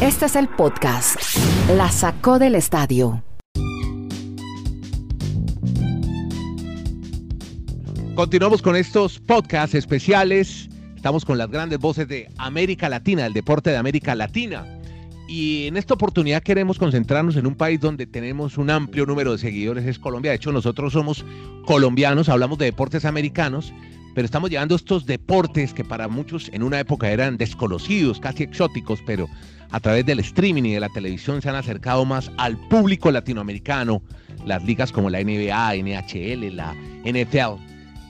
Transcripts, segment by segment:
Este es el podcast. La sacó del estadio. Continuamos con estos podcasts especiales. Estamos con las grandes voces de América Latina, el deporte de América Latina. Y en esta oportunidad queremos concentrarnos en un país donde tenemos un amplio número de seguidores, es Colombia. De hecho, nosotros somos colombianos, hablamos de deportes americanos, pero estamos llevando estos deportes que para muchos en una época eran desconocidos, casi exóticos, pero a través del streaming y de la televisión se han acercado más al público latinoamericano, las ligas como la NBA, NHL, la NFL.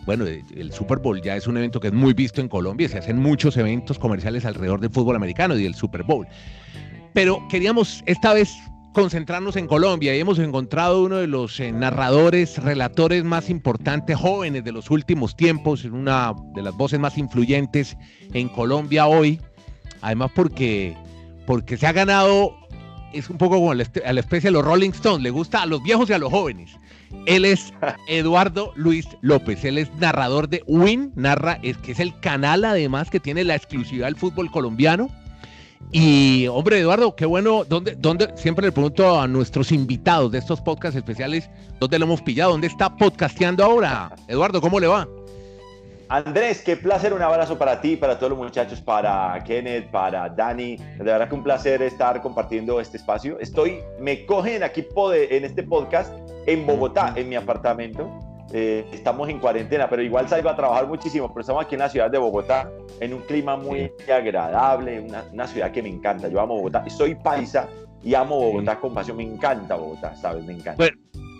Bueno, el Super Bowl ya es un evento que es muy visto en Colombia, se hacen muchos eventos comerciales alrededor del fútbol americano y del Super Bowl. Pero queríamos esta vez concentrarnos en Colombia. Y hemos encontrado uno de los eh, narradores, relatores más importantes, jóvenes de los últimos tiempos, una de las voces más influyentes en Colombia hoy, además porque, porque se ha ganado, es un poco como a la especie de los Rolling Stones, le gusta a los viejos y a los jóvenes. Él es Eduardo Luis López, él es narrador de Win, narra, es que es el canal además que tiene la exclusividad del fútbol colombiano y hombre, Eduardo, qué bueno, ¿dónde, dónde, siempre le pregunto a nuestros invitados de estos podcasts especiales, ¿dónde lo hemos pillado? ¿Dónde está podcasteando ahora? Eduardo, ¿cómo le va? Andrés, qué placer, un abrazo para ti, para todos los muchachos, para Kenneth, para Dani. De verdad que un placer estar compartiendo este espacio. Estoy, me cogen aquí en este podcast en Bogotá, en mi apartamento. Eh, estamos en cuarentena, pero igual salgo a trabajar muchísimo, pero estamos aquí en la ciudad de Bogotá, en un clima muy agradable, una, ciudad que me encanta. Yo amo Bogotá, soy paisa y amo Bogotá con pasión, me encanta Bogotá, ¿sabes? Me encanta.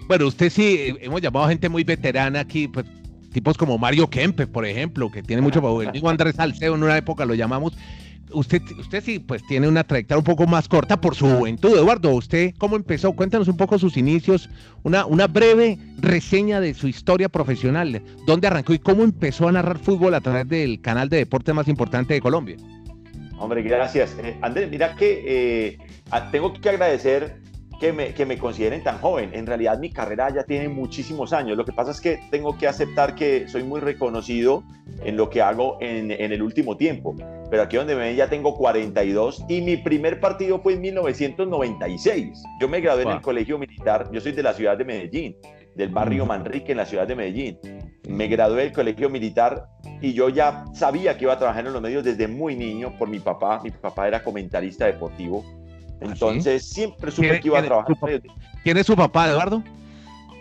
Bueno, usted sí, hemos llamado a gente muy veterana aquí, pues tipos como Mario Kempe, por ejemplo, que tiene mucho, el mismo Andrés Salcedo en una época lo llamamos, usted, usted sí, pues tiene una trayectoria un poco más corta por su juventud. Eduardo, ¿usted cómo empezó? Cuéntanos un poco sus inicios, una, una breve reseña de su historia profesional. ¿Dónde arrancó y cómo empezó a narrar fútbol a través del canal de deporte más importante de Colombia? Hombre, gracias. Eh, Andrés, mira que eh, tengo que agradecer que me, que me consideren tan joven. En realidad mi carrera ya tiene muchísimos años. Lo que pasa es que tengo que aceptar que soy muy reconocido en lo que hago en, en el último tiempo. Pero aquí donde me ven ya tengo 42 y mi primer partido fue en 1996. Yo me gradué en el colegio militar, yo soy de la ciudad de Medellín, del barrio Manrique en la ciudad de Medellín. Me gradué del colegio militar y yo ya sabía que iba a trabajar en los medios desde muy niño por mi papá. Mi papá era comentarista deportivo ¿Ah, Entonces siempre supe que iba a trabajar. ¿Quién es su papá, Eduardo?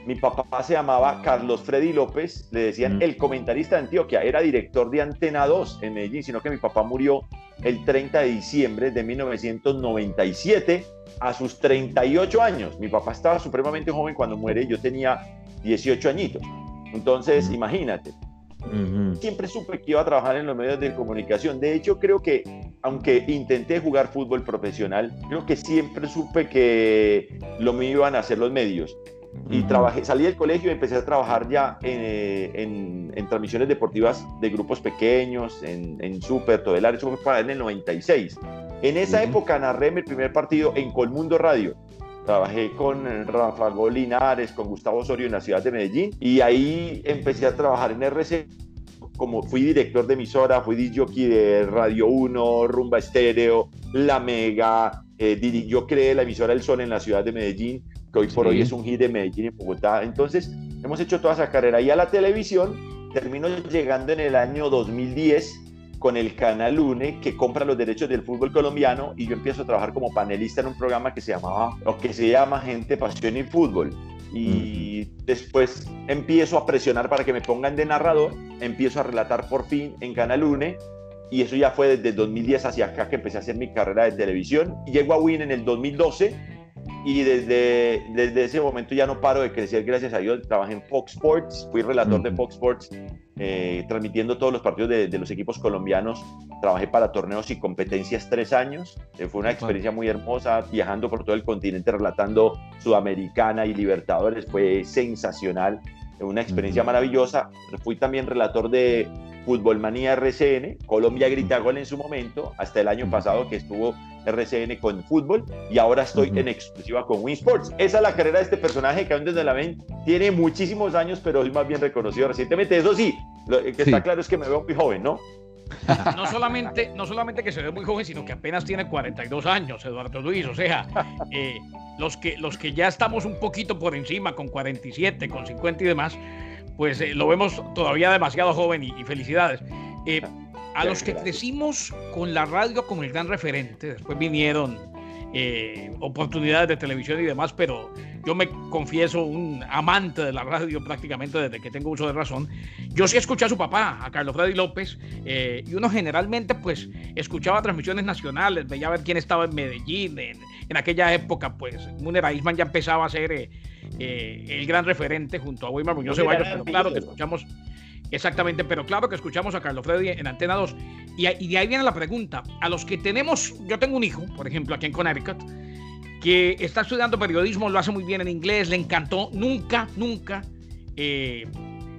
Mi papá se llamaba Carlos Freddy López, le decían mm. el comentarista de Antioquia, era director de Antena 2 en Medellín, sino que mi papá murió el 30 de diciembre de 1997 a sus 38 años. Mi papá estaba supremamente joven cuando muere, yo tenía 18 añitos. Entonces, mm. imagínate, Siempre supe que iba a trabajar en los medios de comunicación. De hecho, creo que, aunque intenté jugar fútbol profesional, creo que siempre supe que lo mío iban a hacer los medios. Y trabajé, salí del colegio y empecé a trabajar ya en, en, transmisiones deportivas de grupos pequeños, en, en Super, Todelar, eso fue para el 96. En esa época narré mi primer partido en Colmundo Radio Trabajé con Rafa Linares, con Gustavo Osorio en la ciudad de Medellín y ahí empecé a trabajar en RC. Como fui director de emisora, fui jockey de Radio 1, Rumba Estéreo, La Mega, eh, yo creé la emisora El Sol en la ciudad de Medellín, que hoy por hoy es un hit de Medellín y Bogotá. Entonces, hemos hecho toda esa carrera. Y a la televisión termino llegando en el año 2010 con el canal UNE que compra los derechos del fútbol colombiano y yo empiezo a trabajar como panelista en un programa que se llamaba o que se llama Gente, Pasión y Fútbol. Y después empiezo a presionar para que me pongan de narrador, empiezo a relatar por fin en Canal UNE y eso ya fue desde 2010 hacia acá que empecé a hacer mi carrera de televisión. Y llego a WIN en el 2012 y desde, desde ese momento ya no paro de crecer, gracias a Dios. Trabajé en Fox Sports, fui relator de Fox Sports, eh, transmitiendo todos los partidos de, los equipos colombianos. Trabajé para torneos y competencias tres años. Eh, fue una experiencia muy hermosa, viajando por todo el continente, relatando Sudamericana y Libertadores. Fue sensacional, una experiencia maravillosa. Fui también relator de Fútbol Manía RCN, Colombia Grita Gol en su momento, hasta el año pasado que estuvo RCN con fútbol y ahora estoy en exclusiva con Win Sports. Esa es la carrera de este personaje que aún desde la ven tiene muchísimos años, pero es más bien reconocido recientemente. Eso sí, lo que está claro es que me veo muy joven, ¿no? no solamente, no solamente que se ve muy joven, sino que apenas tiene 42 años, Eduardo Luis. O sea, eh, los, que, los que ya estamos un poquito por encima, con 47, con 50 y demás, pues eh, lo vemos todavía demasiado joven y, felicidades. Eh, a los que crecimos con la radio como el gran referente, después vinieron eh, oportunidades de televisión y demás, pero yo me confieso un amante de la radio prácticamente desde que tengo uso de razón. Yo sí escuché a su papá, a Carlos Freddy López, eh, y uno generalmente pues escuchaba transmisiones nacionales, veía a ver quién estaba en Medellín, en, en aquella época pues Munera Eisman ya empezaba a ser eh, el gran referente junto a Weimar Muñoz Ceballos, pero claro que escuchamos Exactamente, pero claro que escuchamos a Carlos Freddy en Antena 2. Y, de ahí viene la pregunta. A los que tenemos, yo tengo un hijo, por ejemplo, aquí en Connecticut, que está estudiando periodismo, lo hace muy bien en inglés, le encantó, nunca, nunca eh,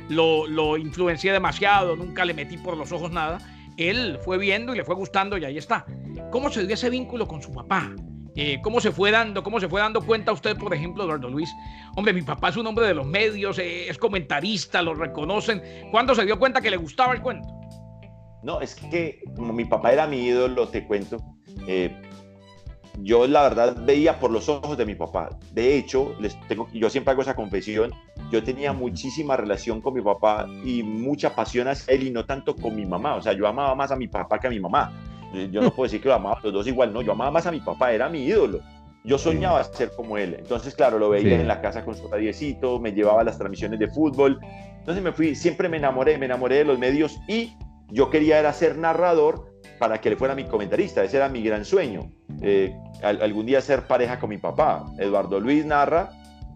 lo, lo influencié demasiado, nunca le metí por los ojos nada. Él fue viendo y le fue gustando y ahí está. ¿Cómo se dio ese vínculo con su papá? Eh, ¿Cómo se fue dando, cómo se fue dando cuenta usted, por ejemplo, Eduardo Luis? Hombre, mi papá es un hombre de los medios, eh, es comentarista, lo reconocen. ¿Cuándo se dio cuenta que le gustaba el cuento? No, es que como mi papá era mi ídolo, te cuento, eh, yo la verdad veía por los ojos de mi papá. De hecho, les tengo, yo siempre hago esa confesión, yo tenía muchísima relación con mi papá y mucha pasión hacia él y no tanto con mi mamá. O sea, yo amaba más a mi papá que a mi mamá. Yo no puedo decir que lo amaba los dos igual, no, yo amaba más a mi papá, era mi ídolo. Yo soñaba ser como él. Entonces, claro, lo veía en la casa con su radiecito, me llevaba a las transmisiones de fútbol. Entonces me fui, siempre me enamoré, me enamoré de los medios y yo quería era ser narrador para que él fuera mi comentarista. Ese era mi gran sueño. Eh, algún día ser pareja con mi papá. Eduardo Luis narra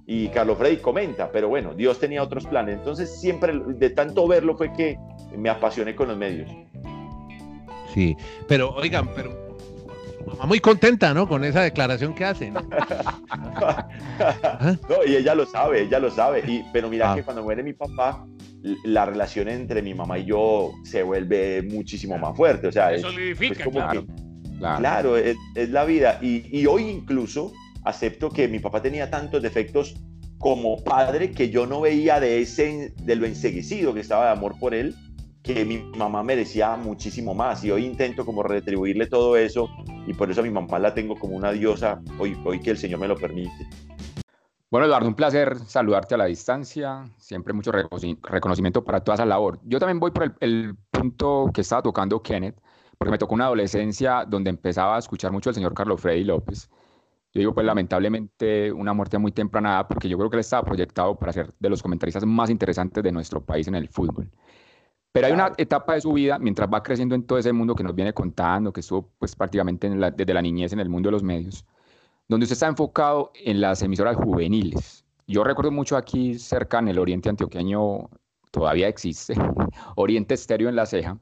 y Carlos Freddy comenta, pero bueno, Dios tenía otros planes. Entonces siempre de tanto verlo fue que me apasioné con los medios. Sí, pero oigan, pero mamá muy contenta, ¿no? Con esa declaración que hacen. ¿Ah? no, y ella lo sabe, ella lo sabe. Y, pero mira ah. que cuando muere mi papá, la relación entre mi mamá y yo se vuelve muchísimo más fuerte. O sea, Eso es, como claro. claro, es, la vida. Y, y hoy incluso acepto que mi papá tenía tantos defectos como padre que yo no veía de ese de lo enseguecido que estaba de amor por él que mi mamá merecía muchísimo más y hoy intento como retribuirle todo eso y por eso a mi mamá la tengo como una diosa hoy, hoy que el Señor me lo permite. Bueno, Eduardo, un placer saludarte a la distancia. Siempre mucho reconocimiento para toda esa labor. Yo también voy por el, punto que estaba tocando Kenneth, porque me tocó una adolescencia donde empezaba a escuchar mucho al señor Carlos Freddy López. Yo digo, pues lamentablemente una muerte muy temprana, porque yo creo que él estaba proyectado para ser de los comentaristas más interesantes de nuestro país en el fútbol. Pero hay una etapa de su vida, mientras va creciendo en todo ese mundo que nos viene contando, que estuvo pues prácticamente desde la niñez en el mundo de los medios, donde usted está enfocado en las emisoras juveniles. Yo recuerdo mucho aquí cerca en el oriente antioqueño, todavía existe, Oriente Estéreo en la ceja.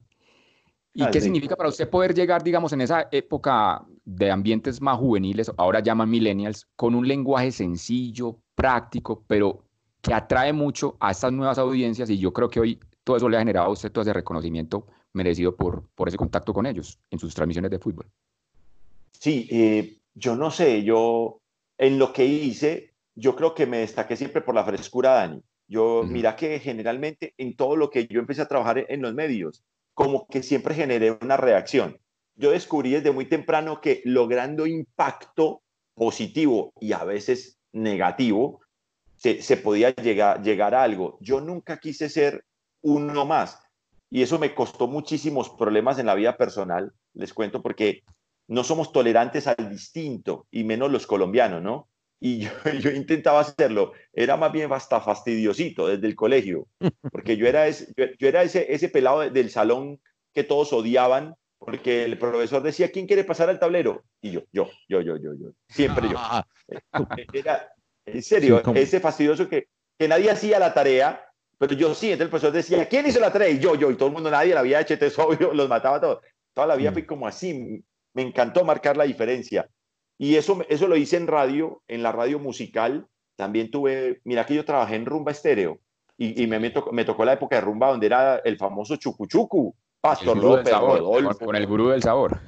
¿Y qué significa para usted poder llegar, digamos, en esa época de ambientes más juveniles, ahora llaman millennials, con un lenguaje sencillo, práctico, pero que atrae mucho a estas nuevas audiencias? Y yo creo que hoy todo eso le ha generado a usted todo ese reconocimiento merecido por, por ese contacto con ellos en sus transmisiones de fútbol. Sí, eh, yo no sé, yo en lo que hice, yo creo que me destaqué siempre por la frescura, Dani. Yo, mira que generalmente en todo lo que yo empecé a trabajar en los medios, como que siempre generé una reacción. Yo descubrí desde muy temprano que logrando impacto positivo y a veces negativo, se, se podía llegar, llegar a algo. Yo nunca quise ser uno más. Y eso me costó muchísimos problemas en la vida personal, les cuento, porque no somos tolerantes al distinto, y menos los colombianos, ¿no? Y yo, intentaba hacerlo, era más bien hasta fastidiosito desde el colegio, porque yo era ese, yo, era ese, ese pelado del salón que todos odiaban, porque el profesor decía, ¿quién quiere pasar al tablero? Y yo, yo, yo, yo, yo, yo, siempre yo. Ah. Era, en serio, ese fastidioso que, que nadie hacía la tarea pero yo sí, entonces el profesor decía, ¿quién hizo la 3? yo, yo, y todo el mundo, nadie, la vida de HT, obvio, los mataba todos. Toda la vida mm. fui como así, me encantó marcar la diferencia. Y eso, eso lo hice en radio, en la radio musical. También tuve, mira que yo trabajé en Rumba Estéreo y, y me, me, tocó, la época de Rumba donde era el famoso Chucuchucu, Pastor López, Rodolfo. Con, el gurú del sabor.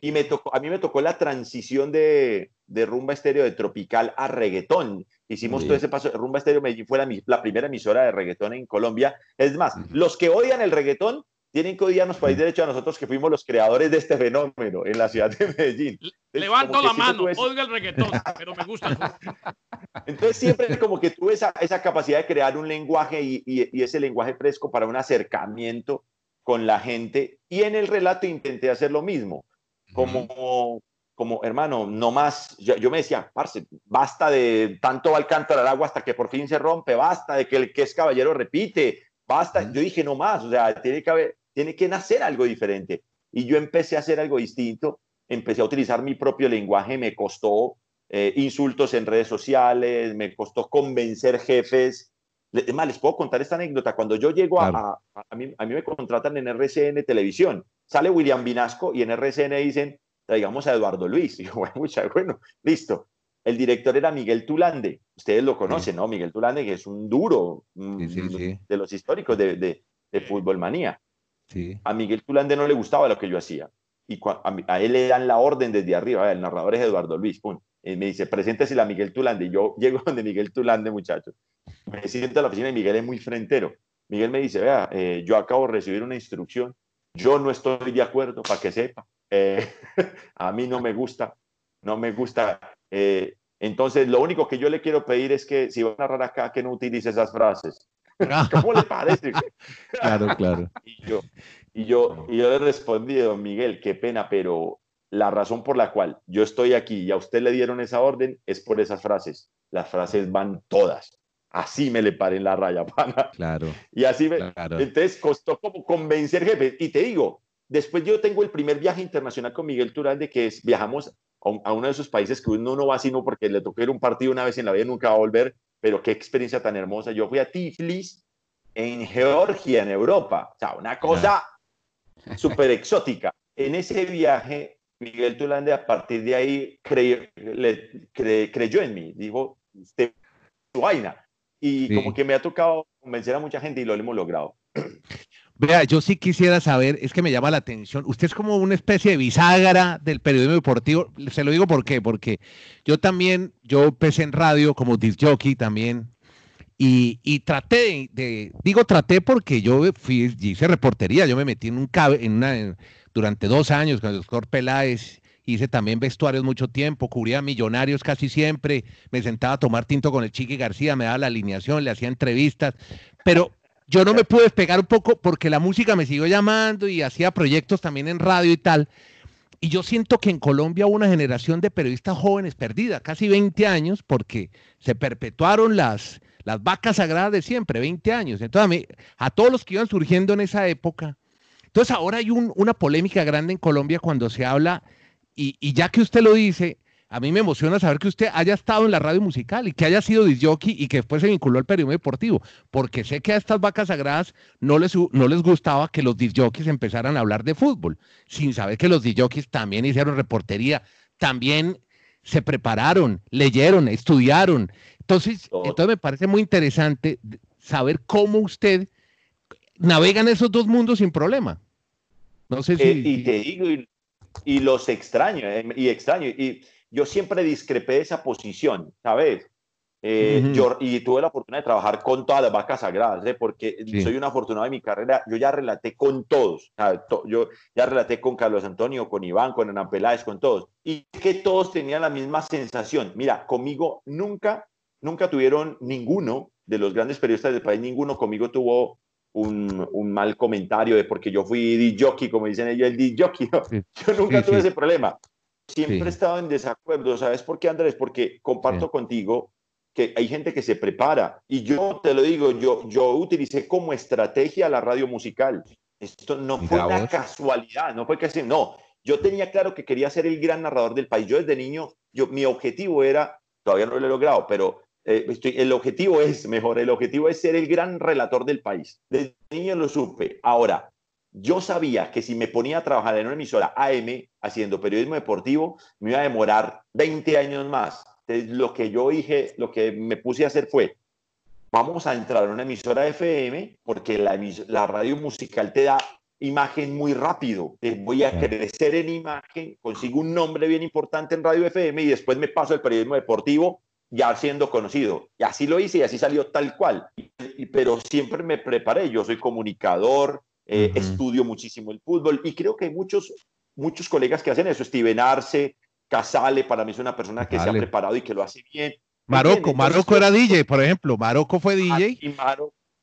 y me tocó, a mí me tocó la transición de, de Rumba Estéreo de tropical a reggaetón. Hicimos todo ese paso. Rumba Estéreo Medellín fue la, primera emisora de reggaetón en Colombia. Es más, los que odian el reggaetón tienen que odiarnos país derecho a nosotros que fuimos los creadores de este fenómeno en la ciudad de Medellín. Levanto la mano, oiga el reggaetón, pero me gusta. Entonces siempre como que tuve esa, esa capacidad de crear un lenguaje y, y, ese lenguaje fresco para un acercamiento con la gente y en el relato intenté hacer lo mismo, como, como hermano, no más, yo, me decía, parce, basta de tanto cántaro al agua hasta que por fin se rompe, basta de que el que es caballero repite, basta, yo dije no más, o sea, tiene que haber, tiene que nacer algo diferente. Y yo empecé a hacer algo distinto, empecé a utilizar mi propio lenguaje, me costó eh, insultos en redes sociales, me costó convencer jefes. Es más, les puedo contar esta anécdota. Cuando yo llego a, a, mí, a mí me contratan en RCN Televisión, sale William Vinasco y en RCN dicen, traigamos a Eduardo Luis. Y yo, bueno, bueno, listo. El director era Miguel Tulande. Ustedes lo conocen, ¿no? Miguel Tulande, que es un duro mm, de los históricos de, de, de Fútbol Manía. A Miguel Tulande no le gustaba lo que yo hacía. Y a, él le dan la orden desde arriba. El narrador es Eduardo Luis. Y me dice, preséntese a Miguel Tulande. Y yo llego donde Miguel Tulande, muchachos. Me siento a la oficina y Miguel es muy frentero. Miguel me dice, vea, eh, yo acabo de recibir una instrucción. Yo no estoy de acuerdo, para que sepa. Eh, a mí no me gusta, no me gusta. Eh, entonces, lo único que yo le quiero pedir es que si va a narrar acá, que no utilice esas frases. ¿Cómo le parece? claro, claro. Y yo, y yo, y yo le respondí, don Miguel, qué pena, pero la razón por la cual yo estoy aquí y a usted le dieron esa orden es por esas frases. Las frases van todas. Así me le paré en la raya, pana. Claro. Y así me. Entonces costó como convencer jefe. Y te digo, después yo tengo el primer viaje internacional con Miguel Turán de que es, viajamos a, uno de esos países que uno no va sino porque le tocó ir un partido una vez en la vida y nunca va a volver pero qué experiencia tan hermosa. Yo fui a Tiflis en Georgia, en Europa, o sea, una cosa súper exótica. En ese viaje, Miguel Tulande a partir de ahí creyó, le, creyó en mí, dijo, usted su vaina. Y como que me ha tocado convencer a mucha gente y lo hemos logrado. Vea, yo sí quisiera saber, es que me llama la atención, usted es como una especie de bisagra del periodismo deportivo, se lo digo por qué, porque yo también, yo empecé en radio como disc jockey también, y, y traté de, digo traté porque yo fui, hice reportería, yo me metí en un en una, durante dos años con el doctor Peláez, hice también vestuarios mucho tiempo, cubría millonarios casi siempre, me sentaba a tomar tinto con el Chiqui García, me daba la alineación, le hacía entrevistas, pero yo no me pude despegar un poco porque la música me siguió llamando y hacía proyectos también en radio y tal. Y yo siento que en Colombia hubo una generación de periodistas jóvenes perdida, casi 20 años, porque se perpetuaron las, las vacas sagradas de siempre, 20 años. Entonces, a, mí, a todos los que iban surgiendo en esa época. Entonces, ahora hay una polémica grande en Colombia cuando se habla, y, y ya que usted lo dice, a mí me emociona saber que usted haya estado en la radio musical y que haya sido disjockey y que después se vinculó al periodismo deportivo, porque sé que a estas vacas sagradas no les, no les gustaba que los disjockeys empezaran a hablar de fútbol, sin saber que los disjockeys también hicieron reportería, también se prepararon, leyeron, estudiaron. Entonces, entonces me parece muy interesante saber cómo usted navega en esos dos mundos sin problema. No sé si... Eh, y te digo, y, los extraño, eh, y extraño, y yo siempre discrepé de esa posición, ¿sabes? Eh, yo, y tuve la oportunidad de trabajar con todas las vacas sagradas, ¿eh? porque soy un afortunado de mi carrera. Yo ya relaté con todos. yo ya relaté con Carlos Antonio, con Iván, con Ana Peláez, con todos. Y que todos tenían la misma sensación. Mira, conmigo nunca, nunca tuvieron ninguno de los grandes periodistas del país, ninguno conmigo tuvo un, un mal comentario de porque yo fui jockey, como dicen ellos, el jockey. Yo nunca tuve ese problema. Siempre he estado en desacuerdo, ¿sabes por qué, Andrés? Porque comparto contigo que hay gente que se prepara y yo te lo digo, yo, yo utilicé como estrategia la radio musical. Esto no fue una casualidad, no fue que no. Yo tenía claro que quería ser el gran narrador del país. Yo desde niño, yo, mi objetivo era, todavía no lo he logrado, pero eh, estoy, el objetivo es, mejor, el objetivo es ser el gran relator del país. Desde niño lo supe. Ahora, yo sabía que si me ponía a trabajar en una emisora AM haciendo periodismo deportivo, me iba a demorar 20 años más. Entonces, lo que yo dije, lo que me puse a hacer fue, vamos a entrar en una emisora FM porque la, la radio musical te da imagen muy rápido. voy a crecer en imagen, consigo un nombre bien importante en radio FM y después me paso al periodismo deportivo ya siendo conocido. Y así lo hice y así salió tal cual. pero siempre me preparé. Yo soy comunicador, eh, estudio muchísimo el fútbol y creo que hay muchos, muchos colegas que hacen eso. Steven Arce, Casale, para mí es una persona que se ha preparado y que lo hace bien. Marocco, Marocco era DJ, por ejemplo. Marocco fue DJ.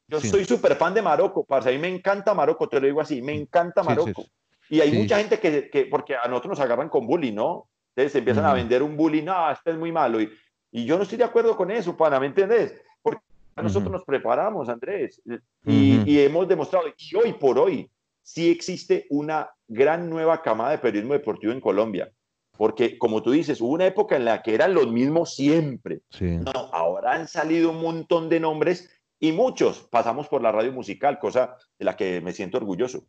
yo soy súper fan de Marocco, parce. A mí me encanta Marocco, te lo digo así, me encanta Marocco. y hay mucha gente que, que, porque a nosotros nos agarran con bullying, ¿no? Entonces empiezan a vender un bullying, no, este es muy malo. Y, y yo no estoy de acuerdo con eso, pana, ¿me entendés? Porque nosotros nos preparamos, Andrés, y, y, hemos demostrado, y hoy por hoy, sí existe una gran nueva camada de periodismo deportivo en Colombia. Porque, como tú dices, hubo una época en la que eran los mismos siempre. No, ahora han salido un montón de nombres y muchos pasamos por la radio musical, cosa de la que me siento orgulloso.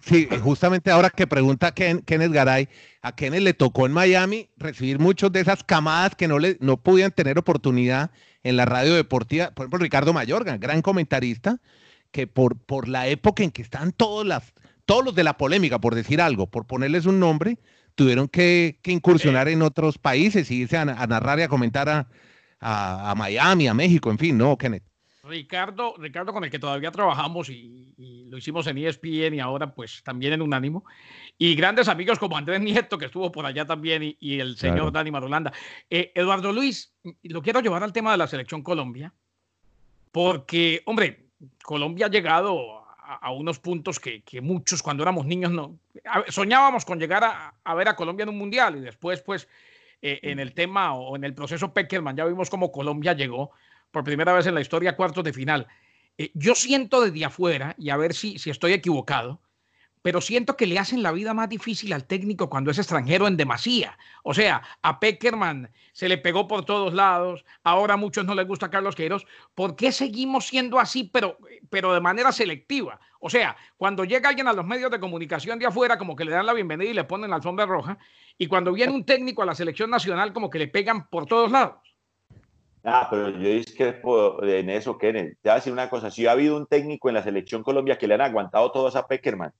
Sí, justamente ahora que pregunta Ken, Kenneth Garay, a Kenneth le tocó en Miami recibir muchos de esas camadas que no, le, no podían tener oportunidad en la radio deportiva. Por ejemplo, Ricardo Mayorga, gran comentarista, que por, por la época en que están todos, las, todos los de la polémica, por decir algo, por ponerles un nombre, tuvieron que, incursionar en otros países y irse a, narrar y a comentar a, a, Miami, a México, en fin, ¿no, Kenneth? Ricardo, Ricardo con el que todavía trabajamos y, lo hicimos en ESPN y ahora pues también en Unánimo. Y grandes amigos como Andrés Nieto, que estuvo por allá también, y, el señor Dani Marulanda. Eh, Eduardo Luis, lo quiero llevar al tema de la selección Colombia, porque, hombre, Colombia ha llegado a, unos puntos que, muchos cuando éramos niños no soñábamos con llegar a, ver a Colombia en un mundial y después pues eh, en el tema o en el proceso Peckerman ya vimos cómo Colombia llegó por primera vez en la historia cuartos de final. Eh, yo siento desde afuera, y a ver si, si estoy equivocado, pero siento que le hacen la vida más difícil al técnico cuando es extranjero en demasía. O sea, a Peckerman se le pegó por todos lados, ahora a muchos no les gusta Carlos Queiroz. ¿Por qué seguimos siendo así, pero, pero de manera selectiva? O sea, cuando llega alguien a los medios de comunicación de afuera, como que le dan la bienvenida y le ponen la alfombra roja, y cuando viene un técnico a la selección nacional, como que le pegan por todos lados. Ah, pero yo discrepo en eso, Kenneth. Te voy a decir una cosa. Si ha habido un técnico en la selección Colombia que le han aguantado todos a Peckerman,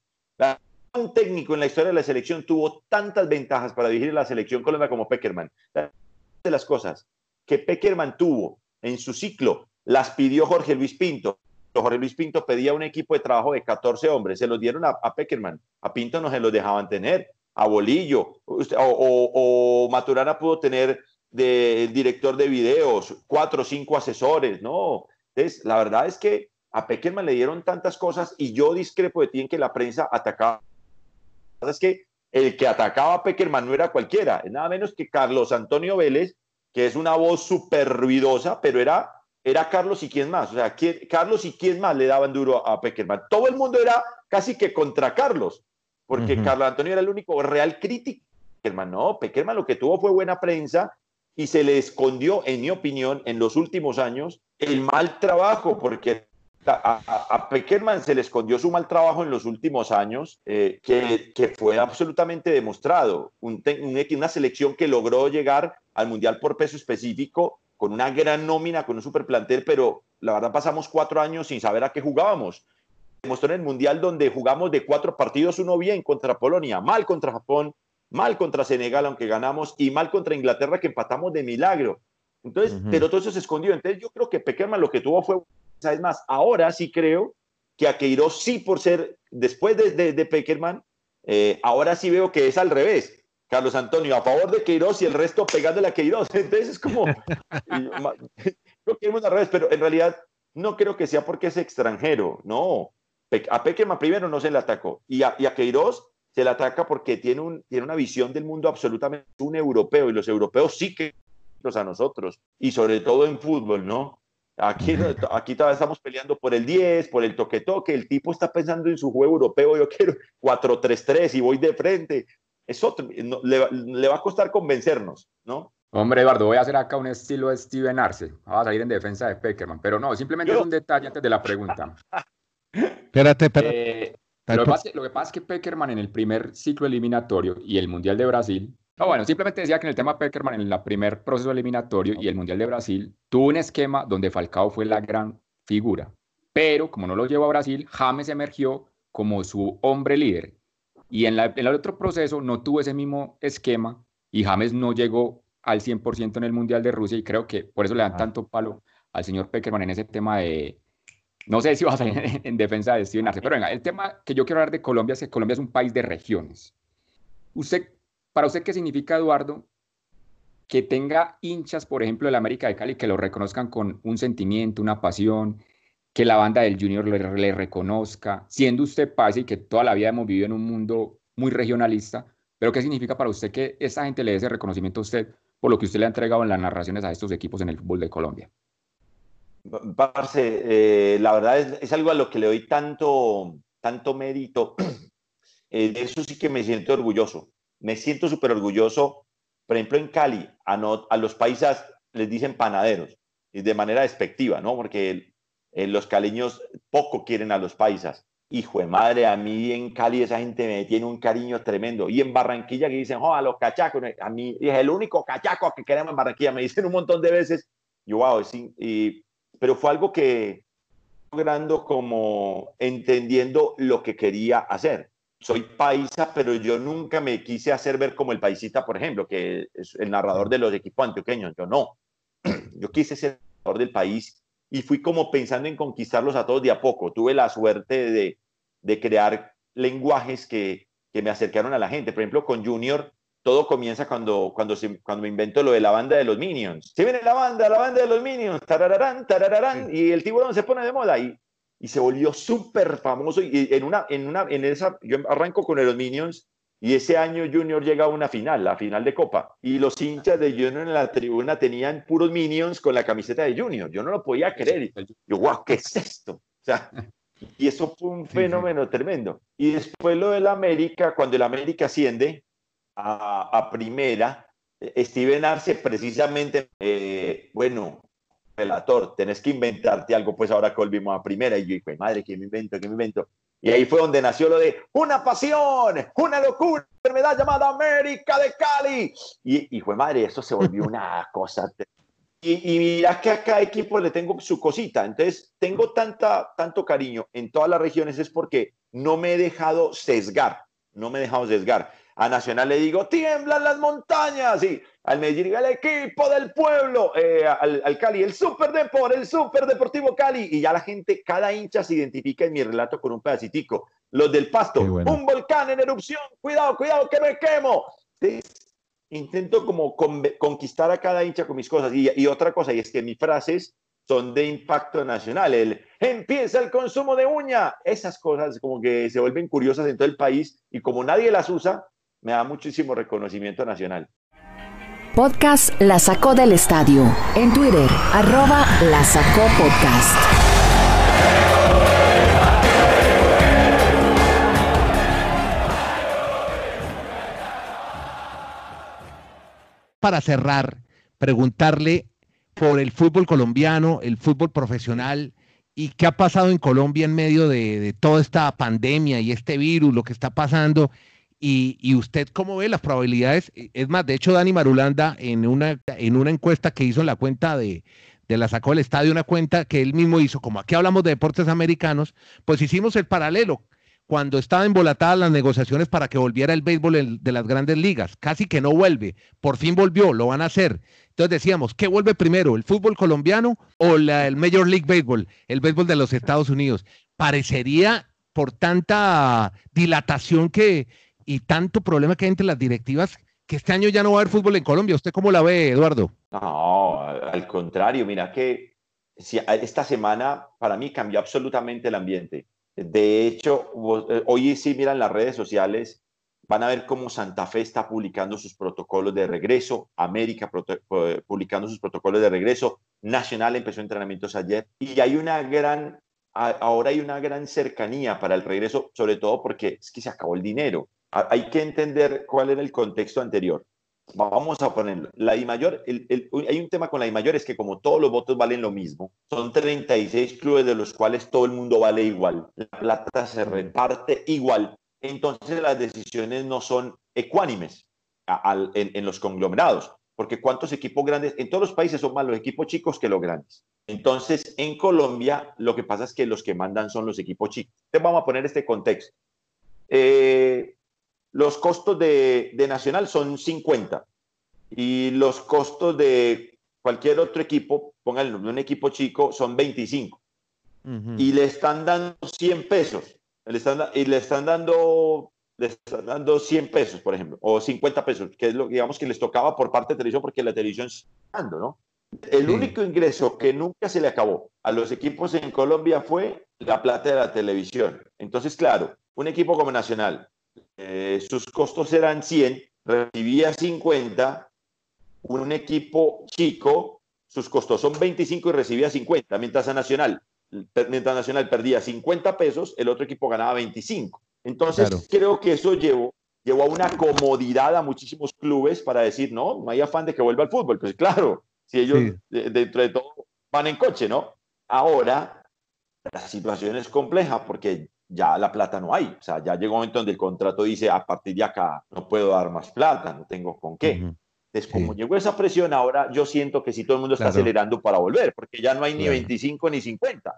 un técnico en la historia de la selección tuvo tantas ventajas para dirigir la selección Colombia como Peckerman. De las cosas que Peckerman tuvo en su ciclo las pidió Jorge Luis Pinto. Jorge Luis Pinto pedía un equipo de trabajo de 14 hombres, se los dieron a, Peckerman. A Pinto no se los dejaban tener, a Bolillo, o, o, Maturana pudo tener de director de videos, cuatro o cinco asesores, ¿no? Entonces, la verdad es que a Peckerman le dieron tantas cosas y yo discrepo de ti en que la prensa atacaba. Es que el que atacaba a Peckerman no era cualquiera, es nada menos que Carlos Antonio Vélez, que es una voz súper ruidosa, pero era, era Carlos y quién más. O sea, Carlos y quién más le daban duro a Peckerman. Todo el mundo era casi que contra Carlos, porque Carlos Antonio era el único real crítico. Peckerman, no, Peckerman lo que tuvo fue buena prensa y se le escondió, en mi opinión, en los últimos años, el mal trabajo, porque a, a, Peckerman se le escondió su mal trabajo en los últimos años, eh, que, fue absolutamente demostrado. Un, una selección que logró llegar al Mundial por peso específico con una gran nómina, con un super plantel, pero la verdad pasamos cuatro años sin saber a qué jugábamos. Demostró en el Mundial donde jugamos de cuatro partidos, uno bien contra Polonia, mal contra Japón, mal contra Senegal, aunque ganamos, y mal contra Inglaterra, que empatamos de milagro. Entonces, pero todo eso se escondió. Entonces, yo creo que Peckerman lo que tuvo fue es más, ahora sí creo que a Queiroz sí por ser, después de, de, Peckerman, eh, ahora sí veo que es al revés. Carlos Antonio a favor de Queiroz y el resto pegándole a Queiroz. Entonces es como, creo que al revés, pero en realidad no creo que sea porque es extranjero, no. A Peckerman primero no se le atacó y a, y a Queiroz se le ataca porque tiene, un, tiene una visión del mundo absolutamente un europeo y los europeos sí que a nosotros y sobre todo en fútbol, ¿no? Aquí, aquí todavía estamos peleando por el 10, por el toque-toque. El tipo está pensando en su juego europeo. Yo quiero 4-3-3 y voy de frente. Es otro, le, va a costar convencernos, ¿no? Hombre, Eduardo, voy a hacer acá un estilo de Steven Arce. Va a salir en defensa de Peckerman. Pero no, simplemente es un detalle antes de la pregunta. espérate, espérate. Eh, lo, que pasa, lo que pasa es que Peckerman en el primer ciclo eliminatorio y el Mundial de Brasil no, bueno, simplemente decía que en el tema Peckerman, en el primer proceso eliminatorio y el Mundial de Brasil, tuvo un esquema donde Falcao fue la gran figura. Pero como no lo llevó a Brasil, James emergió como su hombre líder. Y en, el otro proceso no tuvo ese mismo esquema y James no llegó al 100% en el Mundial de Rusia y creo que por eso le dan tanto palo al señor Peckerman en ese tema de, No sé si vas a salir en defensa de Steven Arce, pero venga, el tema que yo quiero hablar de Colombia es que Colombia es un país de regiones. Usted, para usted, ¿qué significa, Eduardo, que tenga hinchas, por ejemplo, de la América de Cali, que lo reconozcan con un sentimiento, una pasión, que la banda del Junior le, reconozca, siendo usted país y que toda la vida hemos vivido en un mundo muy regionalista, pero ¿qué significa para usted que esa gente le dé ese reconocimiento a usted por lo que usted le ha entregado en las narraciones a estos equipos en el fútbol de Colombia? Parce, eh, la verdad es, algo a lo que le doy tanto, tanto mérito. Eh, de eso sí que me siento orgulloso. Me siento súper orgulloso. Por ejemplo, en Cali, a, a los paisas les dicen panaderos, y de manera despectiva, ¿no? Porque eh, los caleños poco quieren a los paisas. Hijo de madre, a mí en Cali esa gente me tiene un cariño tremendo. Y en Barranquilla que dicen, oh, a los cachacos, a mí es el único cachaco que queremos en Barranquilla. Me dicen un montón de veces. Yo, wow, sí, y, pero fue algo que logrando como entendiendo lo que quería hacer. Soy paisa, pero yo nunca me quise hacer ver como el paisita, por ejemplo, que es el narrador de los equipos antioqueños. Yo no. Yo quise ser narrador del país y fui como pensando en conquistarlos a todos de a poco. Tuve la suerte de, de crear lenguajes que, que, me acercaron a la gente. Por ejemplo, con Junior, todo comienza cuando, cuando, se, cuando me invento lo de la banda de los Minions. Se viene la banda, la banda de los Minions, tarararán, tarararán, y el tiburón se pone de moda y, y se volvió súper famoso. Y en una, en una, en esa, yo arranco con los Minions y ese año Junior llega a una final, la final de Copa. Y los hinchas de Junior en la tribuna tenían puros minions con la camiseta de Junior. Yo no lo podía creer. Yo, wow, ¿qué es esto? O sea, y eso fue un fenómeno tremendo. Y después lo del América, cuando el América asciende a, primera, Steven Arce precisamente, eh, bueno, relator, tenés que inventarte algo, pues ahora que volvimos a primera. Y yo dije, madre, ¿qué me invento? ¿Qué me invento? Y ahí fue donde nació lo de una pasión, una locura, enfermedad llamada América de Cali. Y, y fue madre, eso se volvió una cosa. Y, y, mira que a cada equipo le tengo su cosita. Entonces, tengo tanta, tanto cariño en todas las regiones es porque no me he dejado sesgar, no me he dejado sesgar. A Nacional le digo, tiemblan las montañas. Y al Medellín, el equipo del pueblo. Eh, al, Cali, el Super Depor, el Super Deportivo Cali. Y ya la gente, cada hincha se identifica en mi relato con un pedacitico. Los del Pasto, un volcán en erupción. Cuidado, cuidado, que me quemo. intento como conquistar a cada hincha con mis cosas. Y, y otra cosa, y es que mis frases son de impacto nacional. El empieza el consumo de uña. Esas cosas como que se vuelven curiosas en todo el país y como nadie las usa, me da muchísimo reconocimiento nacional. Podcast La Sacó del Estadio. En Twitter, arroba La Sacó Podcast. Para cerrar, preguntarle por el fútbol colombiano, el fútbol profesional y qué ha pasado en Colombia en medio de, de toda esta pandemia y este virus, lo que está pasando y, usted cómo ve las probabilidades, e, es más, de hecho Dani Marulanda en una, en una encuesta que hizo en la cuenta de, de la sacó del estadio, una cuenta que él mismo hizo, como aquí hablamos de deportes americanos, pues hicimos el paralelo cuando estaban embolatadas las negociaciones para que volviera el béisbol de las grandes ligas. Casi que no vuelve, por fin volvió, lo van a hacer. Entonces decíamos, ¿qué vuelve primero, el fútbol colombiano o la, el Major League Baseball, el béisbol de los Estados Unidos? Parecería por tanta dilatación que, y tanto problema que hay entre las directivas que este año ya no va a haber fútbol en Colombia. ¿Usted cómo la ve, Eduardo? No, al contrario, mira que esta semana para mí cambió absolutamente el ambiente. De hecho, eh, hoy sí miran las redes sociales, van a ver cómo Santa Fe está publicando sus protocolos de regreso, América publicando sus protocolos de regreso, Nacional empezó entrenamientos ayer y hay una gran, ahora hay una gran cercanía para el regreso, sobre todo porque es que se acabó el dinero hay que entender cuál era el contexto anterior. Vamos a ponerlo. La I mayor, hay un tema con la I mayor, es que como todos los votos valen lo mismo, son 36 clubes de los cuales todo el mundo vale igual. La plata se reparte igual. Entonces las decisiones no son ecuánimes en, los conglomerados, porque cuántos equipos grandes, en todos los países son más los equipos chicos que los grandes. Entonces, en Colombia, lo que pasa es que los que mandan son los equipos chicos. Entonces, vamos a poner este contexto. Eh, los costos de, Nacional son 50 y los costos de cualquier otro equipo, pónganlo, un equipo chico, son 25. y le están dando 100 pesos. Le están, y le están dando le están dando 100 pesos, por ejemplo, o 50 pesos, que es lo digamos que les tocaba por parte de televisión porque la televisión está dando, ¿no? El único ingreso que nunca se le acabó a los equipos en Colombia fue la plata de la televisión. Entonces, claro, un equipo como Nacional, eh, sus costos eran 100, recibía 50, un equipo chico, sus costos son 25 y recibía 50, mientras a Nacional, mientras Nacional perdía 50 pesos, el otro equipo ganaba 25. Entonces, creo que eso llevó, llevó a una comodidad a muchísimos clubes para decir, no, no hay afán de que vuelva al fútbol. Pues claro, si ellos dentro de todo van en coche, ¿no? Ahora la situación es compleja porque ya la plata no hay, o sea, ya llegó un momento donde el contrato dice, a partir de acá no puedo dar más plata, no tengo con qué. Entonces, como llegó esa presión, ahora yo siento que si todo el mundo está acelerando para volver, porque ya no hay ni 25 ni 50.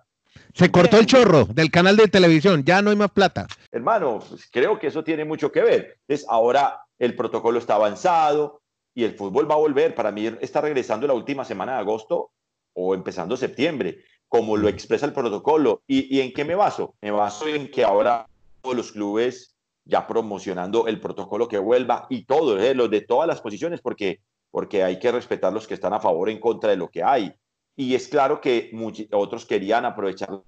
Se cortó el chorro del canal de televisión, ya no hay más plata. Hermano, pues, creo que eso tiene mucho que ver. Entonces, ahora el protocolo está avanzado, y el fútbol va a volver. Para mí está regresando la última semana de agosto o empezando septiembre, como lo expresa el protocolo. ¿Y, en qué me baso? Me baso en que ahora todos los clubes ya promocionando el protocolo que vuelva y todo, ¿eh? los de todas las posiciones, porque, porque hay que respetar los que están a favor en contra de lo que hay. Y es claro que muchos, otros querían aprovechar la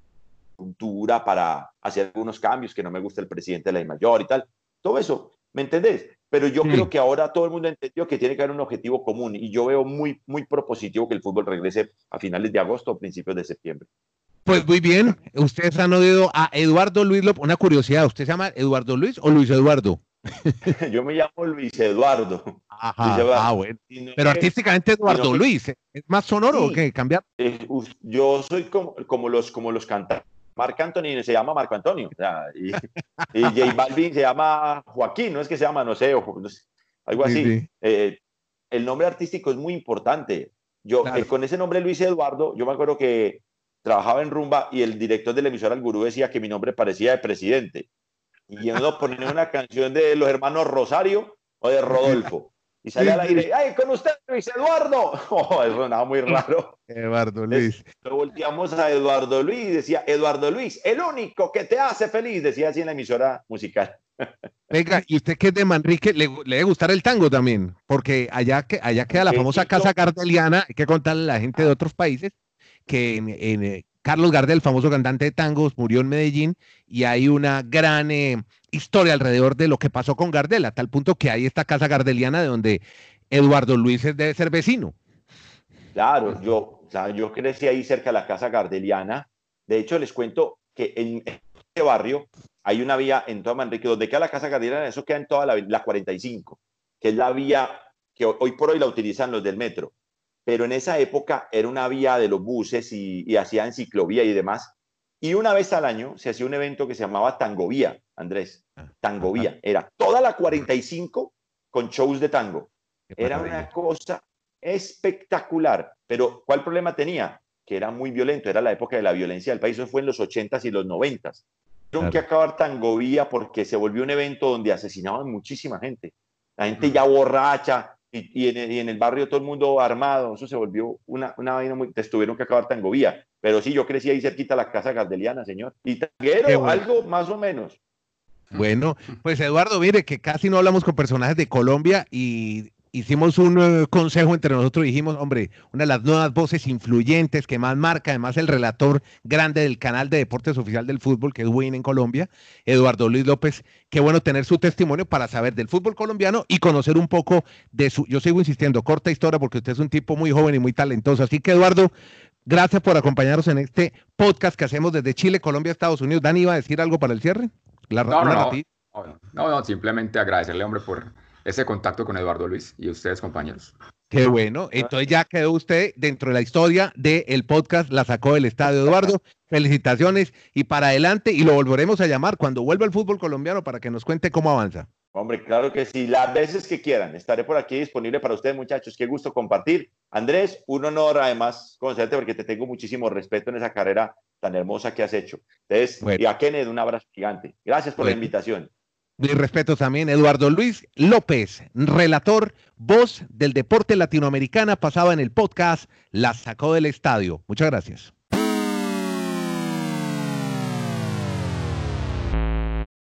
cultura para hacer algunos cambios, que no me gusta el presidente de la mayor y tal. Todo eso, ¿me entendés? Pero yo creo que ahora todo el mundo entendió que tiene que haber un objetivo común y yo veo muy, muy propositivo que el fútbol regrese a finales de agosto o principios de septiembre. Pues muy bien, ustedes han oído a Eduardo Luis López. Una curiosidad, ¿usted se llama Eduardo Luis o Luis Eduardo? yo me llamo Luis Eduardo. Ajá, ah, bueno. Pero artísticamente Eduardo Luis, ¿es más sonoro o qué? ¿Cambiar? Eh, yo soy como, como, los, como los cantantes Marc Anthony se llama Marco Antonio. y, y, J Balvin se llama Joaquín, no es que se llama, no sé, algo así. Eh, el nombre artístico es muy importante. Yo, eh, con ese nombre Luis Eduardo, yo me acuerdo que trabajaba en Rumba y el director de la emisora El Gurú decía que mi nombre parecía de presidente. Y yo no ponía una canción de los hermanos Rosario o de Rodolfo. Y salía al aire, ¡ay, con usted, Luis Eduardo! Oh, eso sonaba muy raro. Eduardo Luis. Lo volteamos a Eduardo Luis y decía, Eduardo Luis, el único que te hace feliz, decía así en la emisora musical. Venga, y usted que es de Manrique, le, le debe gustar el tango también, porque allá, que, allá queda la famosa casa gardeliana, hay que contarle a la gente de otros países que en, en, Carlos Gardel, famoso cantante de tangos, murió en Medellín y hay una gran eh, historia alrededor de lo que pasó con Gardel, a tal punto que hay esta casa gardeliana de donde Eduardo Luis debe ser vecino. Claro, yo, yo crecí ahí cerca de la casa gardeliana. De hecho, les cuento que en este barrio hay una vía en toda Manrique, donde queda la casa gardeliana, eso queda en toda la, la 45, que es la vía que hoy por hoy la utilizan los del metro pero en esa época era una vía de los buses y, hacían ciclovía y demás. Y una vez al año se hacía un evento que se llamaba Tangovía, Andrés. Ah, Tangovía. Era toda la 45 con shows de tango. Era una cosa espectacular. Pero ¿cuál problema tenía? Que era muy violento. Era la época de la violencia del país. Eso fue en los 80s y los 90s. Tuvieron que acabar Tangovía porque se volvió un evento donde asesinaban muchísima gente. La gente ya borracha, y, en, el barrio todo el mundo armado, eso se volvió una, una vaina muy, te tuvieron que acabar Tangovía, pero sí, yo crecí ahí cerquita la casa gardeliana, señor, y tanguero, algo más o menos. Bueno, pues Eduardo, mire que casi no hablamos con personajes de Colombia y hicimos un eh, consejo entre nosotros y dijimos, hombre, una de las nuevas voces influyentes que más marca, además el relator grande del canal de deportes oficial del fútbol, que es Win en Colombia, Eduardo Luis López, qué bueno tener su testimonio para saber del fútbol colombiano y conocer un poco de su, yo sigo insistiendo, corta historia porque usted es un tipo muy joven y muy talentoso. Así que Eduardo, gracias por acompañarnos en este podcast que hacemos desde Chile, Colombia, Estados Unidos. Dani, ¿iba a decir algo para el cierre? no, no, no, no, no, simplemente agradecerle, hombre, por ese contacto con Eduardo Luis y ustedes, compañeros. Qué bueno. Entonces ya quedó usted dentro de la historia del podcast La sacó del estadio Eduardo. Felicitaciones y para adelante y lo volveremos a llamar cuando vuelva el fútbol colombiano para que nos cuente cómo avanza. Hombre, claro que sí, las veces que quieran. Estaré por aquí disponible para ustedes, muchachos. Qué gusto compartir. Andrés, un honor además conocerte porque te tengo muchísimo respeto en esa carrera tan hermosa que has hecho. Entonces, y a Kenneth, un abrazo gigante. Gracias por la invitación. Mi respeto también, Eduardo Luis López, relator, voz del deporte latinoamericana, pasaba en el podcast La sacó del estadio. Muchas gracias.